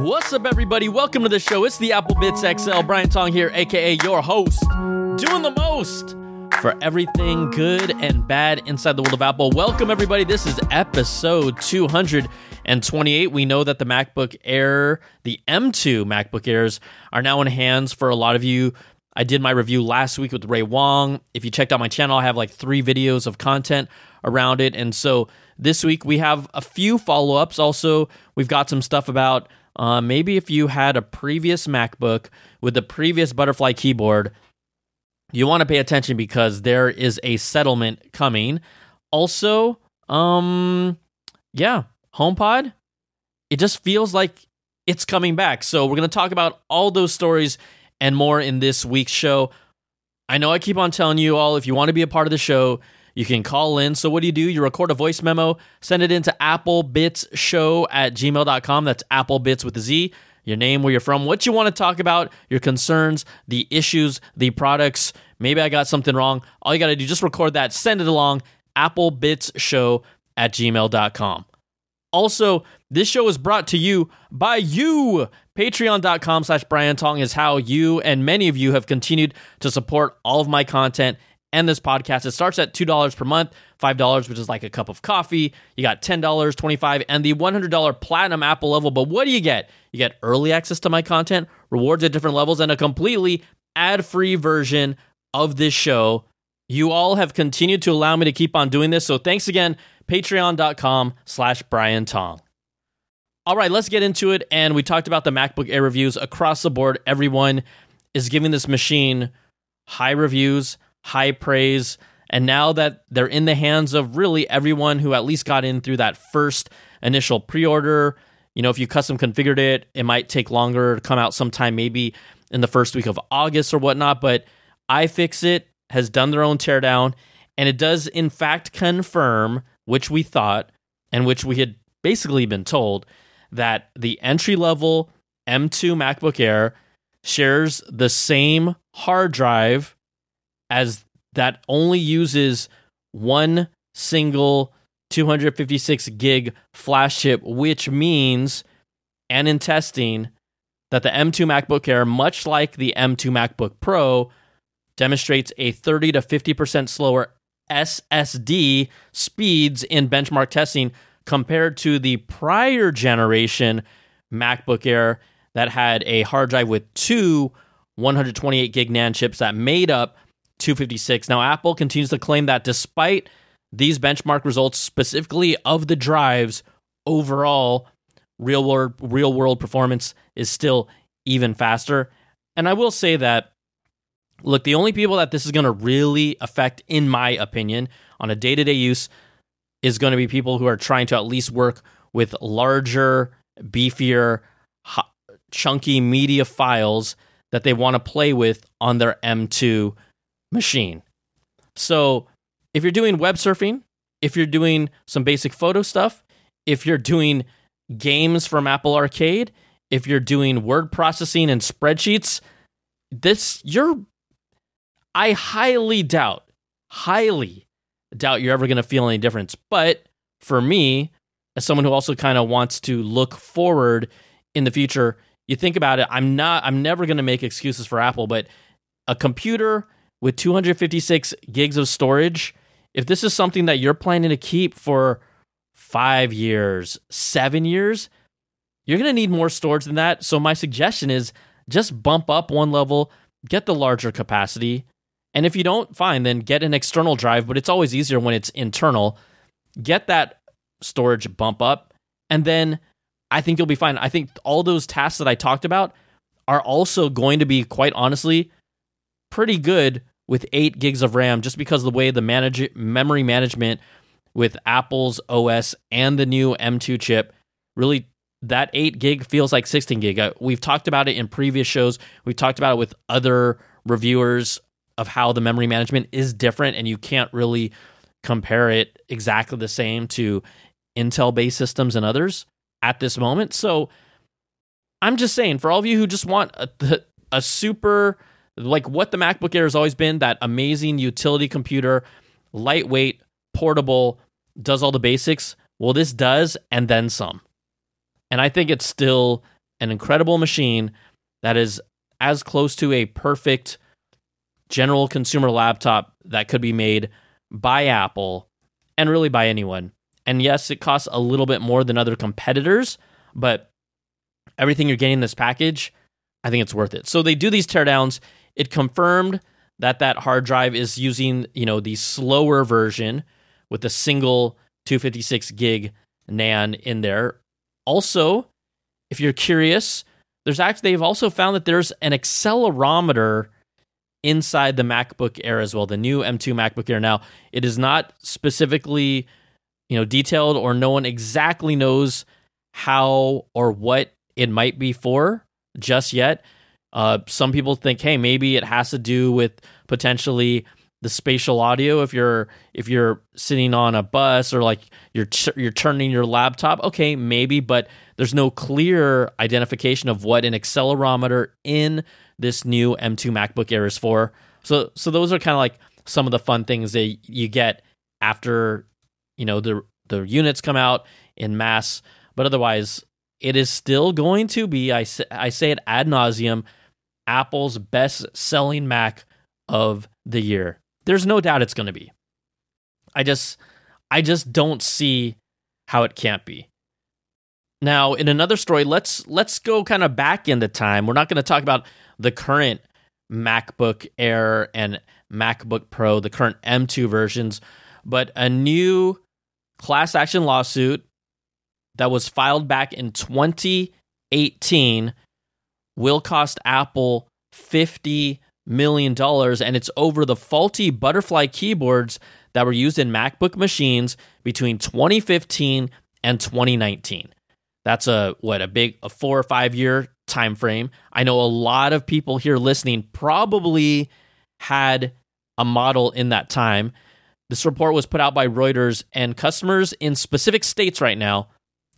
What's up, everybody? Welcome to the show. It's the Apple Bitz XL. Brian Tong here, aka your host, doing the most for everything good and bad inside the world of Apple. Welcome, everybody. This is episode 228. We know that the MacBook Air, the M2 MacBook Airs, are now in hands for a lot of you. I did my review last week with Ray Wang. If you checked out my channel, I have like three videos of content around it. And so this week we have a few follow ups. Also, we've got some stuff about uh, maybe if you had a previous MacBook with the previous butterfly keyboard, you want to pay attention because there is a settlement coming. Also, um, yeah, HomePod, it just feels like it's coming back. So we're going to talk about all those stories and more in this week's show. I know I keep on telling you all if you want to be a part of the show, you can call in. So, what do you do? You record a voice memo, send it into applebitzshow at gmail.com. That's applebitz with a Z. Your name, where you're from, what you want to talk about, your concerns, the issues, the products. Maybe I got something wrong. All you got to do, just record that, send it along, applebitzshow at gmail.com. Also, this show is brought to you by you. Patreon.com slash Brian Tong is how you and many of you have continued to support all of my content and this podcast. It starts at $2 per month, $5, which is like a cup of coffee. You got $10, 25, and the $100 platinum Apple level. But what do you get? You get early access to my content, rewards at different levels, and a completely ad free version of this show. You all have continued to allow me to keep on doing this. So thanks again, patreon.com slash Brian Tong. All right, let's get into it. And we talked about the MacBook Air reviews across the board. Everyone is giving this machine high reviews, high praise. And now that they're in the hands of really everyone who at least got in through that first initial pre order, you know, if you custom configured it, it might take longer to come out sometime, maybe in the first week of August or whatnot. But iFixit has done their own teardown, and it does, in fact, confirm, which we thought and which we had basically been told, that the entry level M2 MacBook Air shares the same hard drive as that only uses one single 256 gig flash chip, which means, and in testing, that the M2 MacBook Air, much like the M2 MacBook Pro, demonstrates a 30 to 50% slower SSD speeds in benchmark testing compared to the prior generation MacBook Air that had a hard drive with two 128 gig NAND chips that made up 256. Now, Apple continues to claim that despite these benchmark results, specifically of the drives, overall real world real world performance is still even faster. And I will say that look, the only people that this is going to really affect, in my opinion, on a day to day use is going to be people who are trying to at least work with larger, beefier, chunky media files that they want to play with on their M2 machine. So if you're doing web surfing, if you're doing some basic photo stuff, if you're doing games from Apple Arcade, if you're doing word processing and spreadsheets, this you're I highly doubt, highly doubt you're ever going to feel any difference. But for me, as someone who also kind of wants to look forward in the future, you think about it, I'm not I'm never going to make excuses for Apple, but a computer with 256 gigs of storage, if this is something that you're planning to keep for five years, seven years, you're going to need more storage than that. So, my suggestion is just bump up one level, get the larger capacity. And if you don't, fine, then get an external drive, but it's always easier when it's internal. Get that storage bump up, and then I think you'll be fine. I think all those tasks that I talked about are also going to be, quite honestly, pretty good with eight gigs of RAM just because of the way the manage- memory management with Apple's OS and the new M2 chip really that 8 gig feels like 16 gig. Uh, we've talked about it in previous shows. We've talked about it with other reviewers of how the memory management is different and you can't really compare it exactly the same to Intel based systems and others at this moment. So I'm just saying for all of you who just want a, a super like what the MacBook Air has always been that amazing utility computer, lightweight, portable, does all the basics. Well, this does, and then some. And I think it's still an incredible machine that is as close to a perfect general consumer laptop that could be made by Apple and really by anyone. And yes, it costs a little bit more than other competitors, but everything you're getting in this package, I think it's worth it. So they do these teardowns. It confirmed that that hard drive is using, you know, the slower version with a single 256 gig NAND in there. Also, if you're curious, there's actually they've also found that there's an accelerometer inside the MacBook Air as well, the new M2 MacBook Air. Now, it is not specifically, you know, detailed or no one exactly knows how or what it might be for just yet. Uh, some people think, hey, maybe it has to do with potentially the spatial audio. If you're if you're sitting on a bus or like you're you're turning your laptop okay maybe but there's no clear identification of what an accelerometer in this new M2 MacBook Air is for. So so those are kind of like some of the fun things that you get after you know the the units come out in mass. But otherwise it is still going to be I say, I say it ad nauseum Apple's best selling Mac of the year there's no doubt it's going to be. I just I just don't see how it can't be. Now, in another story, let's let's go kind of back in the time. We're not going to talk about the current MacBook Air and MacBook Pro, the current M2 versions, but a new class action lawsuit that was filed back in 2018 will cost Apple 50 million dollars and it's over the faulty butterfly keyboards that were used in MacBook machines between 2015 and 2019. That's a what a big a 4 or 5 year time frame. I know a lot of people here listening probably had a model in that time. This report was put out by Reuters and customers in specific states right now,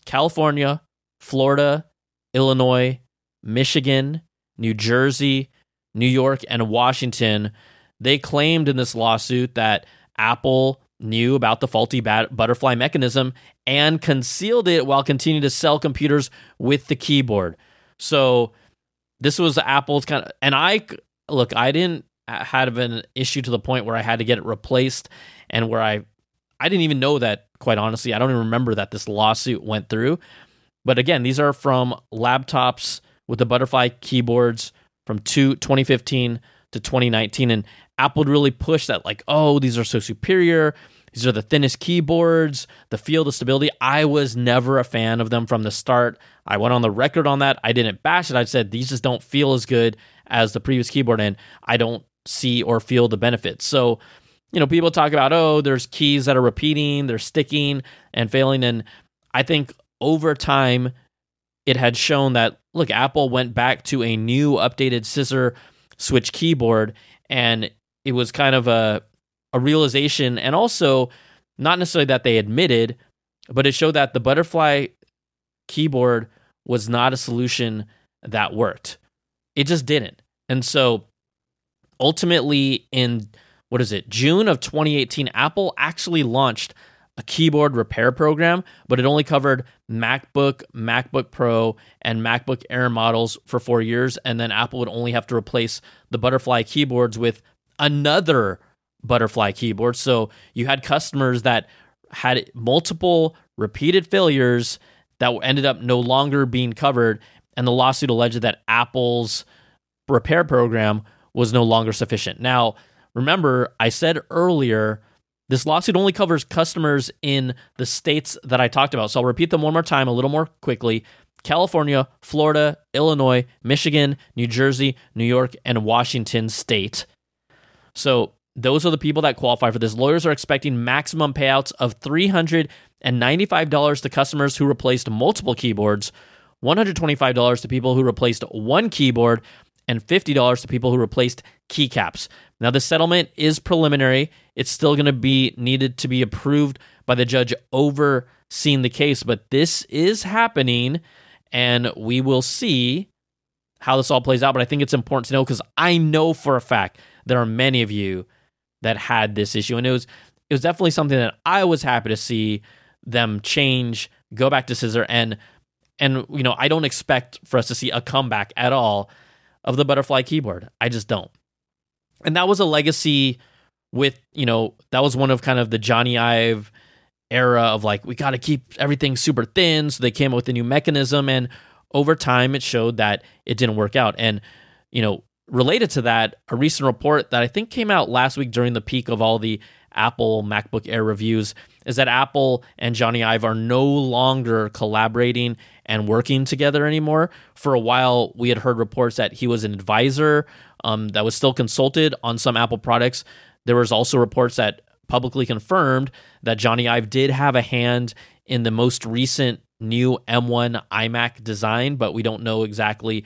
California, Florida, Illinois, Michigan, New Jersey, New York, and Washington, they claimed in this lawsuit that Apple knew about the faulty bat- butterfly mechanism and concealed it while continuing to sell computers with the keyboard. So this was Apple's kind of, and I look, I didn't uh, have an issue to the point where I had to get it replaced and where I, I didn't even know that, quite honestly. I don't even remember that this lawsuit went through. But again, these are from laptops with the butterfly keyboards from two, 2015 to 2019. And Apple really push that, like, oh, these are so superior. These are the thinnest keyboards, the feel, the stability. I was never a fan of them from the start. I went on the record on that. I didn't bash it. I said these just don't feel as good as the previous keyboard, and I don't see or feel the benefits. So, you know, people talk about, oh, there's keys that are repeating, they're sticking and failing. And I think over time, it had shown that look, Apple went back to a new updated scissor switch keyboard, and it was kind of a a realization, and also not necessarily that they admitted, but it showed that the butterfly keyboard was not a solution that worked. It just didn't. And so ultimately in what is it? June of 2018, Apple actually launched a keyboard repair program, but it only covered MacBook, MacBook Pro, and MacBook Air models for four years. And then Apple would only have to replace the butterfly keyboards with another butterfly keyboard. So you had customers that had multiple repeated failures that ended up no longer being covered. And the lawsuit alleged that Apple's repair program was no longer sufficient. Now, remember, I said earlier this lawsuit only covers customers in the states that I talked about. So I'll repeat them one more time a little more quickly. California, Florida, Illinois, Michigan, New Jersey, New York, and Washington state. So those are the people that qualify for this. Lawyers are expecting maximum payouts of $395 to customers who replaced multiple keyboards, $125 to people who replaced one keyboard, and $50 to people who replaced keycaps. Now, the settlement is preliminary. It's still going to be needed to be approved by the judge overseeing the case, but this is happening, and we will see how this all plays out. But I think it's important to know because I know for a fact there are many of you that had this issue, and it was it was definitely something that I was happy to see them change, go back to scissor, and And you know, I don't expect for us to see a comeback at all of the butterfly keyboard. I just don't. And that was a legacy with, you know, that was one of kind of the Jony Ive era of like we got to keep everything super thin, so they came up with a new mechanism and over time it showed that it didn't work out. And you know, related to that, a recent report that I think came out last week during the peak of all the Apple MacBook Air reviews is that Apple and Jony Ive are no longer collaborating and working together anymore. For a while, we had heard reports that he was an advisor um, that was still consulted on some Apple products. There was also reports that publicly confirmed that Jony Ive did have a hand in the most recent new M1 iMac design, but we don't know exactly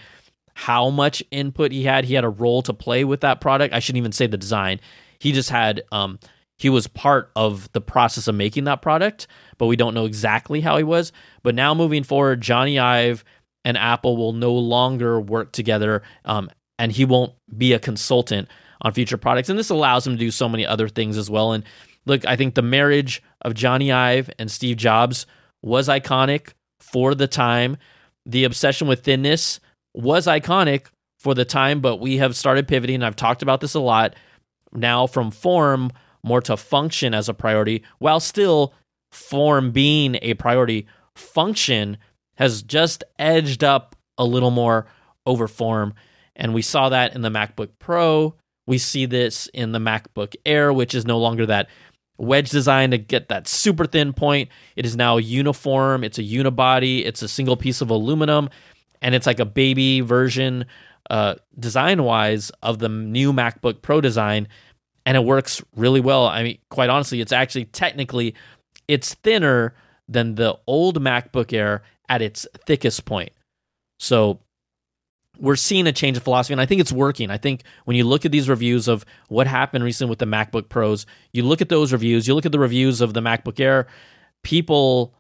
how much input he had. He had a role to play with that product. I shouldn't even say the design. He just had um, he was part of the process of making that product, but we don't know exactly how he was. But now moving forward, Jony Ive and Apple will no longer work together, um, and he won't be a consultant on future products. And this allows him to do so many other things as well. And look, I think the marriage of Jony Ive and Steve Jobs was iconic for the time. The obsession with thinness was iconic for the time, but we have started pivoting. I've talked about this a lot now from form more to function as a priority while still form being a priority. Function has just edged up a little more over form. And we saw that in the MacBook Pro. We see this in the MacBook Air, which is no longer that wedge design to get that super thin point. It is now uniform. It's a unibody. It's a single piece of aluminum, and it's like a baby version, uh, design wise, of the new MacBook Pro design and it works really well. I mean, quite honestly, it's actually technically it's thinner than the old MacBook Air at its thickest point. So we're seeing a change of philosophy, and I think it's working. I think when you look at these reviews of what happened recently with the MacBook Pros, you look at those reviews, you look at the reviews of the MacBook Air, people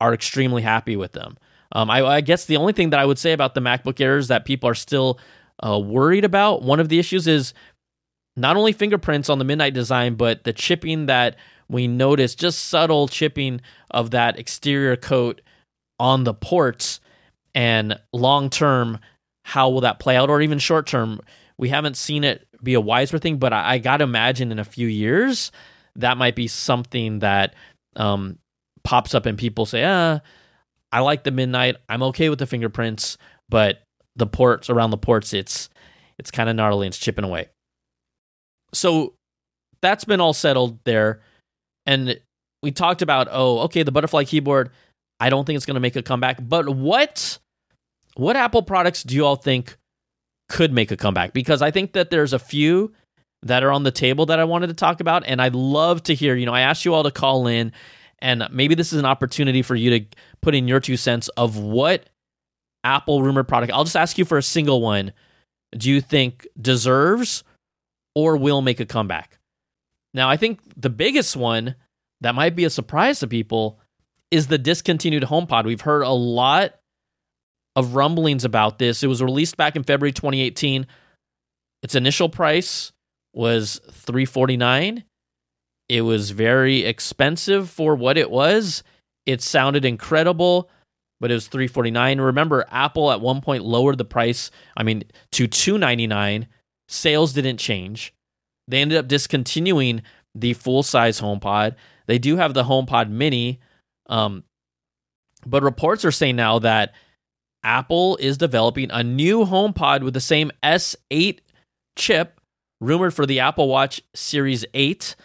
are extremely happy with them. Um, I, I, guess the only thing that I would say about the MacBook Air is that people are still uh, worried about. One of the issues is not only fingerprints on the midnight design, but the chipping that we noticed, just subtle chipping of that exterior coat on the ports. And long term, how will that play out? Or even short term, we haven't seen it be a wiser thing, but I, I got to imagine in a few years, that might be something that um, pops up and people say, ah, I like the midnight. I'm okay with the fingerprints, but the ports around the ports, it's it's kind of gnarly and it's chipping away so that's been all settled there. And we talked about, oh, okay, the butterfly keyboard. I don't think it's going to make a comeback. But what what Apple products do you all think could make a comeback? Because I think that there's a few that are on the table that I wanted to talk about, and I'd love to hear. You know, I asked you all to call in, and maybe this is an opportunity for you to put in your two cents of what Apple rumored product. I'll just ask you for a single one. Do you think deserves or will make a comeback. Now, I think the biggest one that might be a surprise to people is the discontinued HomePod. We've heard a lot of rumblings about this. It was released back in February 2018. Its initial price was 349. It was very expensive for what it was. It sounded incredible, but it was 349. Remember Apple at one point lowered the price, I mean, to 299 Sales didn't change. They ended up discontinuing the full size HomePod. They do have the HomePod Mini, um, but reports are saying now that Apple is developing a new HomePod with the same S8 chip, rumored for the Apple Watch Series 8.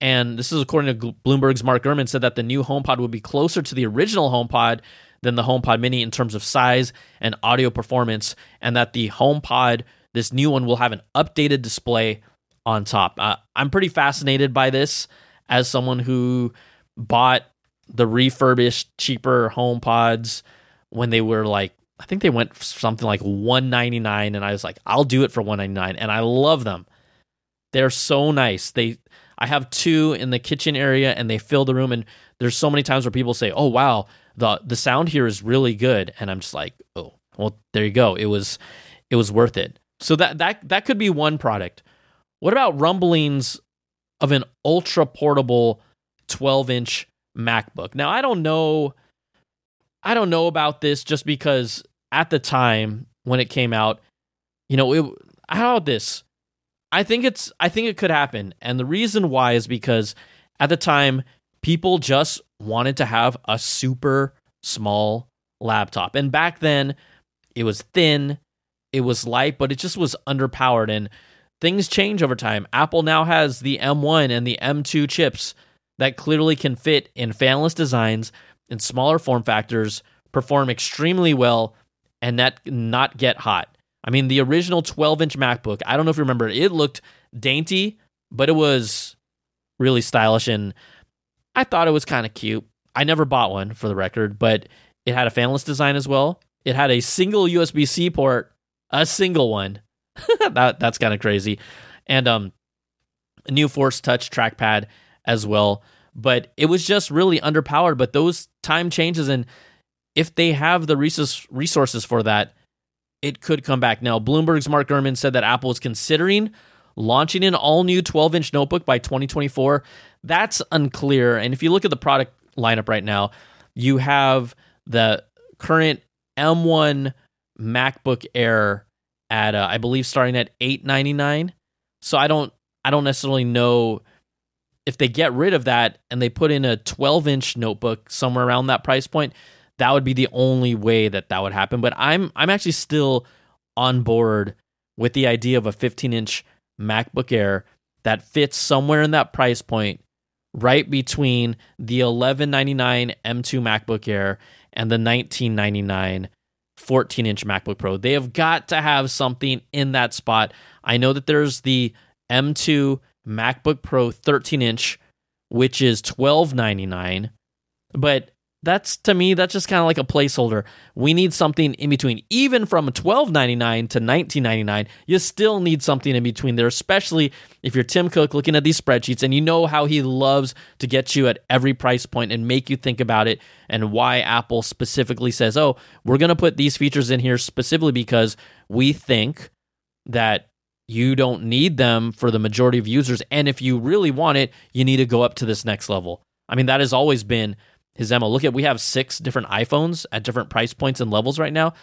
And this is according to Bloomberg's Mark Gurman, said that the new HomePod would be closer to the original HomePod than the HomePod Mini in terms of size and audio performance, and that the HomePod this new one will have an updated display on top. Uh, I'm pretty fascinated by this as someone who bought the refurbished, cheaper home pods when they were like, I think they went something like 199 and I was like, I'll do it for 199 and I love them. They're so nice. They I have two in the kitchen area and they fill the room and there's so many times where people say, "Oh wow, the the sound here is really good." And I'm just like, "Oh, well, there you go. It was it was worth it." So that that that could be one product. What about rumblings of an ultra portable 12 inch MacBook? Now I don't know. I don't know about this just because at the time when it came out, you know, it, how about this? I think it's I think it could happen. And the reason why is because at the time people just wanted to have a super small laptop. And back then it was thin, it was light, but it just was underpowered and things change over time. Apple now has the M1 and the M2 chips that clearly can fit in fanless designs in smaller form factors, perform extremely well, and that not get hot. I mean, the original 12 inch MacBook, I don't know if you remember, it looked dainty, but it was really stylish. And I thought it was kind of cute. I never bought one for the record, but it had a fanless design as well. It had a single USB C port, a single one. that that's kind of crazy. And um new Force Touch trackpad as well. But it was just really underpowered. But those time changes and if they have the resources for that, it could come back. Now, Bloomberg's Mark Gurman said that Apple is considering launching an all new 12 inch notebook by 2024. That's unclear. And if you look at the product lineup right now, you have the current M1 MacBook Air at uh, I believe starting at 899. So I don't I don't necessarily know if they get rid of that and they put in a 12 inch notebook somewhere around that price point that would be the only way that that would happen. But I'm I'm actually still on board with the idea of a 15 inch MacBook Air that fits somewhere in that price point, right between the 1199 M2 MacBook Air and the 1999 14 inch MacBook Pro. They have got to have something in that spot. I know that there's the M2 MacBook Pro 13 inch, which is 1299, but that's to me that's just kind of like a placeholder. We need something in between. Even from 12.99 to 19.99 you still need something in between there especially if you're tim cook looking at these spreadsheets and you know how he loves to get you at every price point and make you think about it and why apple specifically says oh we're going to put these features in here specifically because we think that you don't need them for the majority of users and if you really want it you need to go up to this next level. I mean that has always been his demo. Look at we have six different iPhones at different price points and levels right now.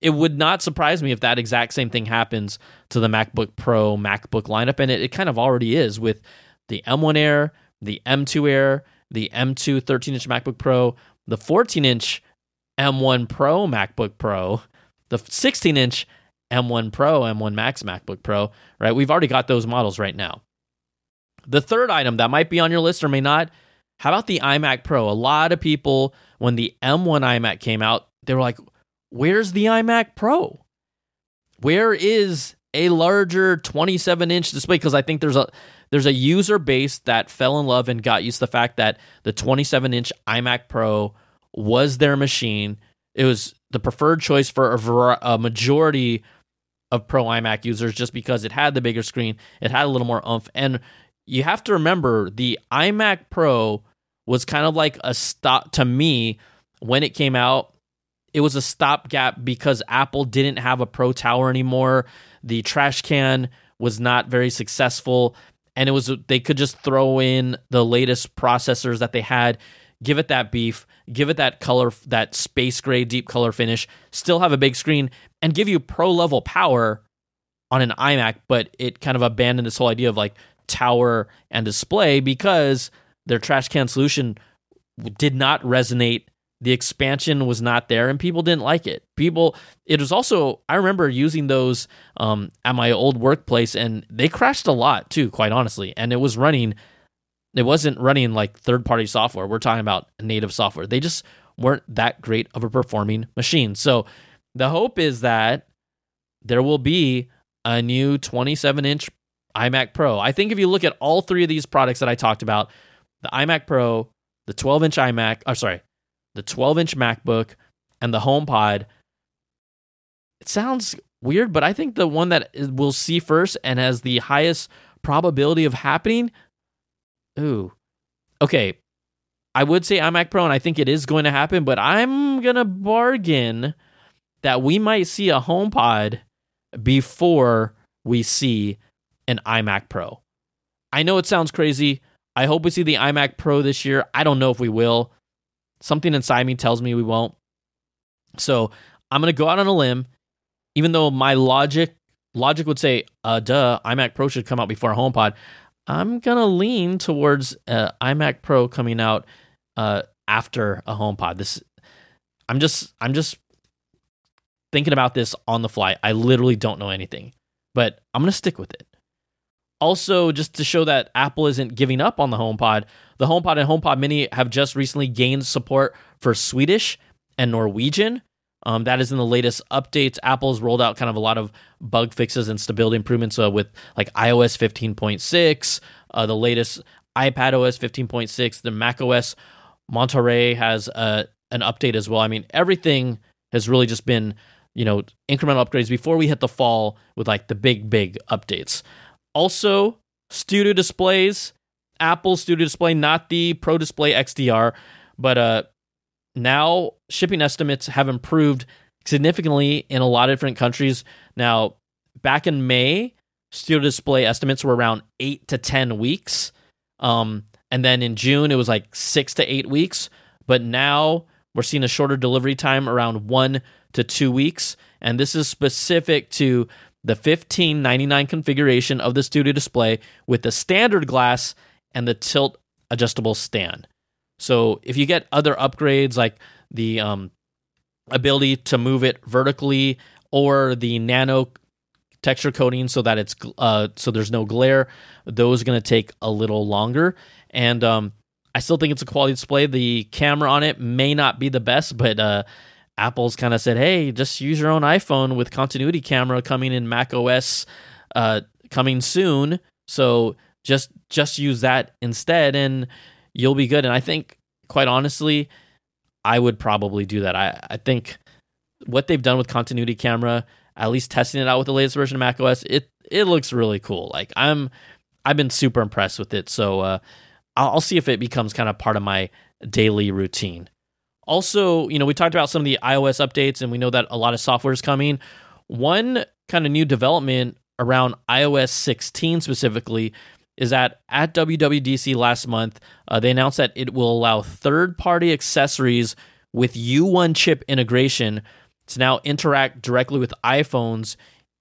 It would not surprise me if that exact same thing happens to the MacBook Pro, MacBook lineup, and it, it kind of already is with the M1 Air, the M2 Air, the M2 13 inch MacBook Pro, the 14 inch M1 Pro MacBook Pro, the 16 inch M1 Pro, M1 Max MacBook Pro, right? We've already got those models right now. The third item that might be on your list or may not how about the iMac Pro? A lot of people, when the M1 iMac came out, they were like, where's the iMac Pro? Where is a larger 27 inch display? Because I think there's a there's a user base that fell in love and got used to the fact that the 27 inch iMac Pro was their machine. It was the preferred choice for a, a majority of Pro iMac users just because it had the bigger screen, it had a little more oomph, and you have to remember the iMac Pro was kind of like a stop to me when it came out. It was a stopgap because Apple didn't have a Pro Tower anymore. The trash can was not very successful, and it was they could just throw in the latest processors that they had, give it that beef, give it that color, that space gray deep color finish, still have a big screen, and give you pro level power on an iMac. But it kind of abandoned this whole idea of like tower and display because their trash can solution did not resonate. The expansion was not there, and people didn't like it. People, it was also I remember using those um, at my old workplace, and they crashed a lot too, quite honestly. And it was running, it wasn't running like third party software. We're talking about native software. They just weren't that great of a performing machine. So the hope is that there will be a new 27 inch iMac Pro. I think if you look at all three of these products that I talked about, the iMac Pro, the 12 inch iMac, or sorry, the 12 inch MacBook, and the HomePod. It sounds weird, but I think the one that we'll see first and has the highest probability of happening. Ooh, okay. I would say iMac Pro, and I think it is going to happen, but I'm gonna bargain that we might see a HomePod before we see an iMac Pro. I know it sounds crazy. I hope we see the iMac Pro this year. I don't know if we will. something inside me tells me we won't. So I'm gonna go out on a limb, even though my logic logic would say, uh, duh, iMac Pro should come out before a HomePod. I'm gonna lean towards uh, iMac Pro coming out uh, after a HomePod. This, I'm just, I'm just thinking about this on the fly. I literally don't know anything, but I'm gonna stick with it. Also, just to show that Apple isn't giving up on the HomePod, the HomePod and HomePod Mini have just recently gained support for Swedish and Norwegian. Um, that is in the latest updates. Apple's rolled out kind of a lot of bug fixes and stability improvements uh, with like iOS 15.6, uh, the latest iPad OS 15.6, the Mac OS Monterey has uh, an update as well. I mean, everything has really just been, you know, incremental upgrades before we hit the fall with like the big, big updates. Also, Studio Displays, Apple Studio Display, not the Pro Display XDR, but uh, now shipping estimates have improved significantly in a lot of different countries. Now, back in May, Studio Display estimates were around eight to 10 weeks. Um, and then in June, it was like six to eight weeks. But now we're seeing a shorter delivery time around one to two weeks. And this is specific to the 1599 configuration of the Studio Display with the standard glass and the tilt adjustable stand. So if you get other upgrades like the um, ability to move it vertically or the nano texture coating so that it's uh, so there's no glare, those are going to take a little longer. And um, I still think it's a quality display. The camera on it may not be the best, but uh, Apple's kind of said, "Hey, just use your own iPhone with continuity camera coming in Mac OS uh, coming soon." So just just use that instead, and you'll be good. And I think, quite honestly, I would probably do that. I, I think what they've done with continuity camera, at least testing it out with the latest version of macOS, it it looks really cool. Like I'm I've been super impressed with it. So uh, I'll, I'll see if it becomes kind of part of my daily routine. Also, you know, we talked about some of the iOS updates, and we know that a lot of software is coming. One kind of new development around iOS 16 specifically is that at WWDC last month, uh, they announced that it will allow third party accessories with U1 chip integration to now interact directly with iPhones,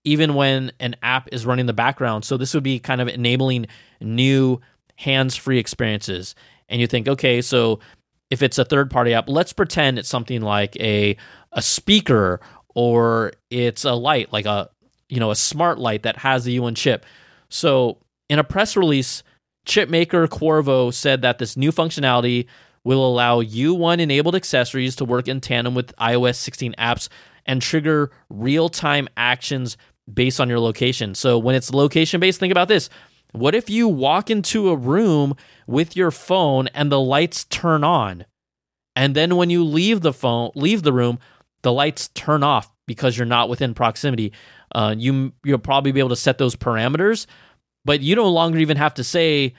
even when an app is running in the background. So, this would be kind of enabling new hands free experiences. And you think, okay, so if it's a third party app, let's pretend it's something like a, a speaker or it's a light, like a you know a smart light that has the U1 chip. So in a press release, chipmaker Qorvo said that this new functionality will allow U1 enabled accessories to work in tandem with iOS 16 apps and trigger real time actions based on your location. So when it's location based, think about this. What if you walk into a room with your phone and the lights turn on? And then when you leave the phone, leave the room, the lights turn off because you're not within proximity. Uh, you you'll probably be able to set those parameters but you no longer even have to say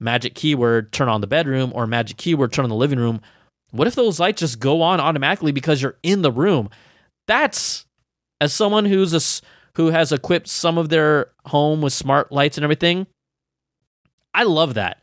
magic keyword turn on the bedroom or magic keyword turn on the living room. What if those lights just go on automatically because you're in the room? That's as someone who's a who has equipped some of their home with smart lights and everything. I love that.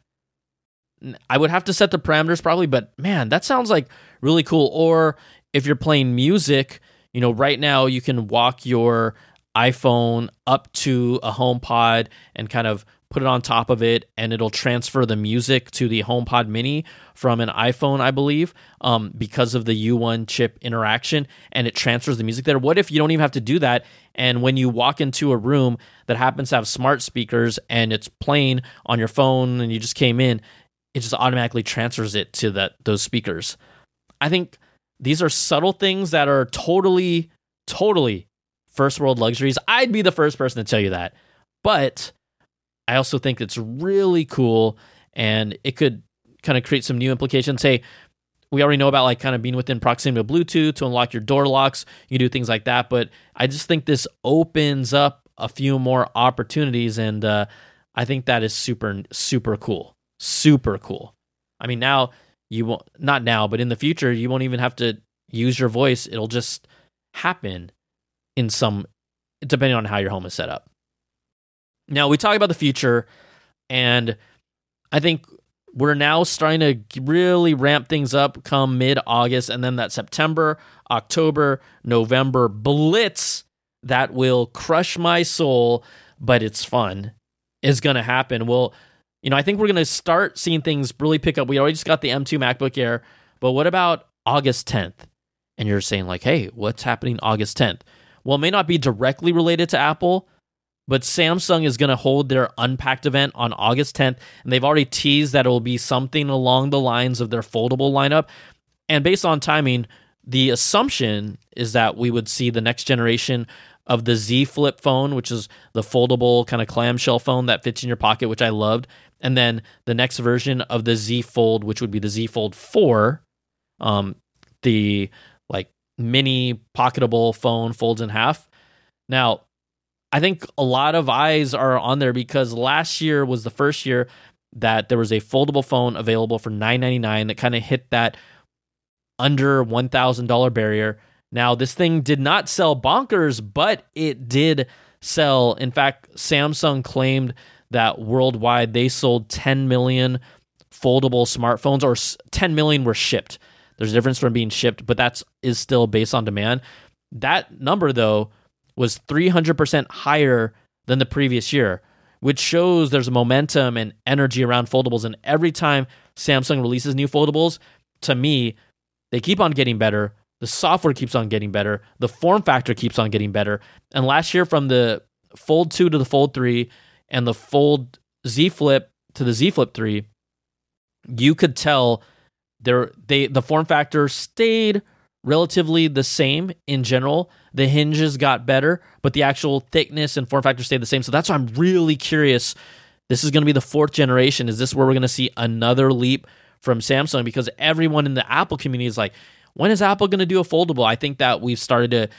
I would have to set the parameters probably, but man, that sounds like really cool. Or if you're playing music, you know, right now you can walk your iPhone up to a home pod and kind of put it on top of it, and it'll transfer the music to the HomePod Mini from an iPhone, I believe, um, because of the U1 chip interaction, and it transfers the music there. What if you don't even have to do that? And when you walk into a room that happens to have smart speakers and it's playing on your phone, and you just came in, it just automatically transfers it to that those speakers. I think these are subtle things that are totally, totally first world luxuries. I'd be the first person to tell you that. But I also think it's really cool and it could kind of create some new implications. Hey, we already know about like kind of being within proximity of Bluetooth to unlock your door locks. You do things like that, but I just think this opens up a few more opportunities, and uh, I think that is super super cool, super cool. I mean, now you won't not now, but in the future, you won't even have to use your voice. It'll just happen in some depending on how your home is set up. Now we talk about the future, and I think we're now starting to really ramp things up come mid August, and then that September, October, November blitz that will crush my soul, but it's fun is going to happen. Well, you know, I think we're going to start seeing things really pick up. We already just got the M2 MacBook Air, but what about August 10th? And you're saying, like, hey, what's happening August 10th? Well, it may not be directly related to Apple, but Samsung is going to hold their Unpacked event on August 10th, and they've already teased that it will be something along the lines of their foldable lineup. And based on timing, the assumption is that we would see the next generation of the Z Flip phone, which is the foldable kind of clamshell phone that fits in your pocket, which I loved. And then the next version of the Z Fold, which would be the Z Fold 4, um, the like mini pocketable phone folds in half. Now, I think a lot of eyes are on there because last year was the first year that there was a foldable phone available for 999 that kind of hit that under $1,000 barrier. Now, this thing did not sell bonkers, but it did sell. In fact, Samsung claimed that worldwide they sold 10 million foldable smartphones or 10 million were shipped. There's a difference from being shipped, but that's is still based on demand. That number though was 300% higher than the previous year, which shows there's momentum and energy around foldables. And every time Samsung releases new foldables, to me, they keep on getting better. The software keeps on getting better. The form factor keeps on getting better. And last year, from the Fold 2 to the Fold 3 and the Fold Z Flip to the Z Flip 3, you could tell there they the form factor stayed relatively the same in general. The hinges got better, but the actual thickness and form factor stayed the same. So that's why I'm really curious. This is going to be the fourth generation. Is this where we're going to see another leap from Samsung? Because everyone in the Apple community is like, when is Apple going to do a foldable? I think that we've started to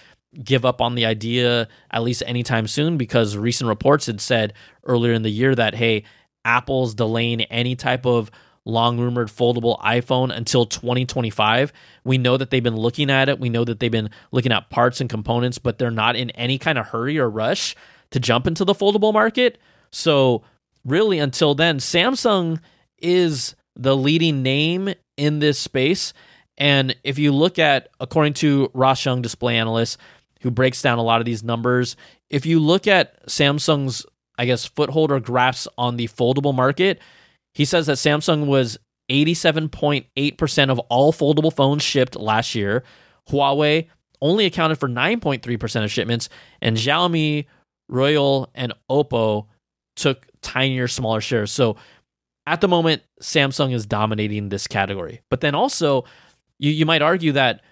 give up on the idea at least anytime soon because recent reports had said earlier in the year that, hey, Apple's delaying any type of long rumored foldable iPhone until 2025. We know that they've been looking at it. We know that they've been looking at parts and components, but they're not in any kind of hurry or rush to jump into the foldable market. So, really, until then, Samsung is the leading name in this space. And if you look at, according to Ross Young, display analyst, who breaks down a lot of these numbers, if you look at Samsung's, I guess, foothold or grasp on the foldable market, he says that Samsung was 87.8% of all foldable phones shipped last year. Huawei only accounted for 9.3% of shipments, and Xiaomi, Royole, and Oppo took tinier, smaller shares. So at the moment, Samsung is dominating this category. But then also, you, you might argue that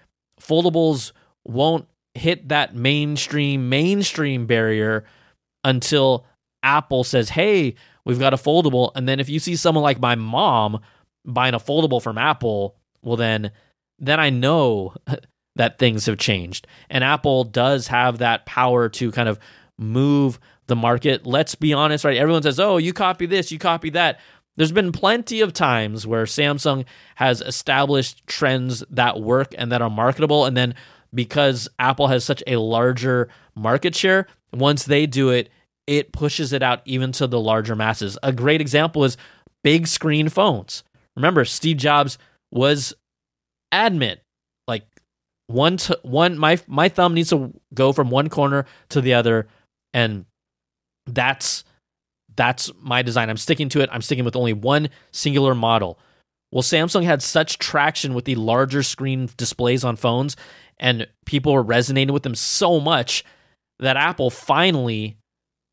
foldables won't hit that mainstream mainstream barrier until Apple says, "Hey, we've got a foldable. And then if you see someone like my mom buying a foldable from Apple, well then then I know that things have changed. And Apple does have that power to kind of move the market. Let's be honest, right? Everyone says, "Oh, you copy this, you copy that." There's been plenty of times where Samsung has established trends that work and that are marketable and then because Apple has such a larger market share, once they do it, it pushes it out even to the larger masses. A great example is big screen phones. Remember, Steve Jobs was adamant like one one my my thumb needs to go from one corner to the other and that's that's my design. I'm sticking to it. I'm sticking with only one singular model. Well, Samsung had such traction with the larger screen displays on phones and people were resonating with them so much that Apple finally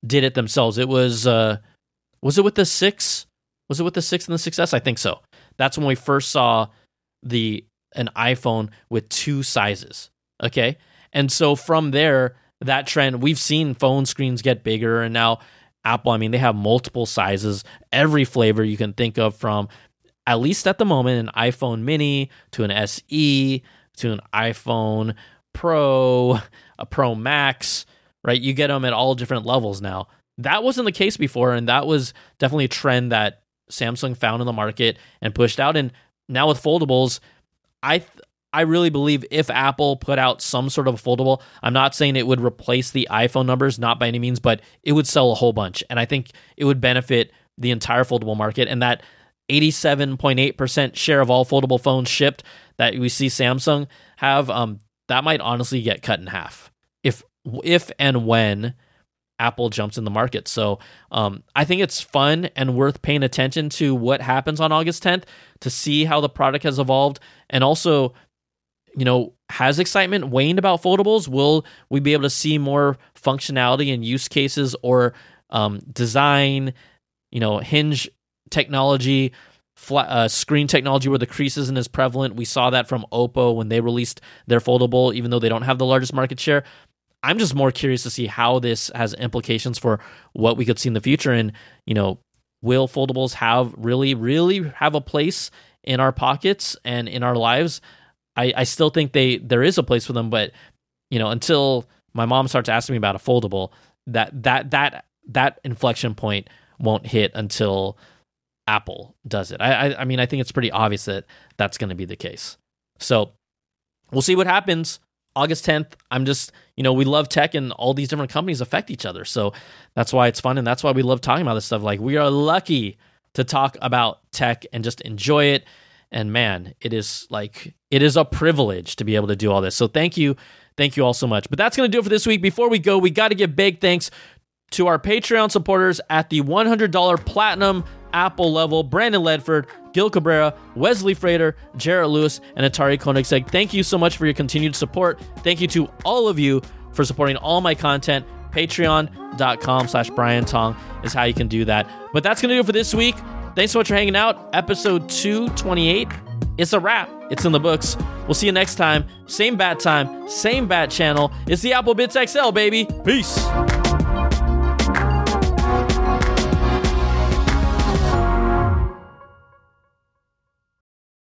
did it themselves. It was uh was it with the 6? Was it with the 6 and the 6S? I think so. That's when we first saw the an iPhone with two sizes. Okay? And so from there, that trend, we've seen phone screens get bigger and now Apple, I mean, they have multiple sizes, every flavor you can think of from at least at the moment an iPhone mini to an SE to an iPhone Pro, a Pro Max, right? You get them at all different levels now. That wasn't the case before, and that was definitely a trend that Samsung found in the market and pushed out. And now with foldables, I th- I really believe if Apple put out some sort of a foldable, I'm not saying it would replace the iPhone numbers, not by any means, but it would sell a whole bunch, and I think it would benefit the entire foldable market. And that 87.8% share of all foldable phones shipped that we see Samsung have, um, that might honestly get cut in half if and when Apple jumps in the market. So um, I think it's fun and worth paying attention to what happens on August 10th to see how the product has evolved and also, you know, has excitement waned about foldables? Will we be able to see more functionality and use cases or um, design, you know, hinge technology? Uh, screen technology where the crease isn't as prevalent. We saw that from Oppo when they released their foldable, even though they don't have the largest market share. I'm just more curious to see how this has implications for what we could see in the future. And, you know, will foldables have really, really have a place in our pockets and in our lives? I, I still think they there is a place for them, but you know, until my mom starts asking me about a foldable, that that that that inflection point won't hit until Apple does it. I I, I mean, I think it's pretty obvious that that's going to be the case. So we'll see what happens. August 10th, I'm just, you know, we love tech and all these different companies affect each other. So that's why it's fun and that's why we love talking about this stuff. Like we are lucky to talk about tech and just enjoy it. And man, it is like it is a privilege to be able to do all this. So thank you. Thank you all so much. But that's going to do it for this week. Before we go, we got to give big thanks to our Patreon supporters at the $100 platinum Apple level Brandon Ledford, Gil Cabrera, Wesley Frater, Jarrett Lewis, and Atari Koenigsegg. Thank you so much for your continued support. Thank you to all of you for supporting all my content. Patreon.com slash Brian Tong is how you can do that. But that's going to do it for this week. Thanks so much for hanging out. Episode 228. It's a wrap. It's in the books. We'll see you next time. Same bat time, same bat channel. It's the Apple Bitz XL, baby. Peace.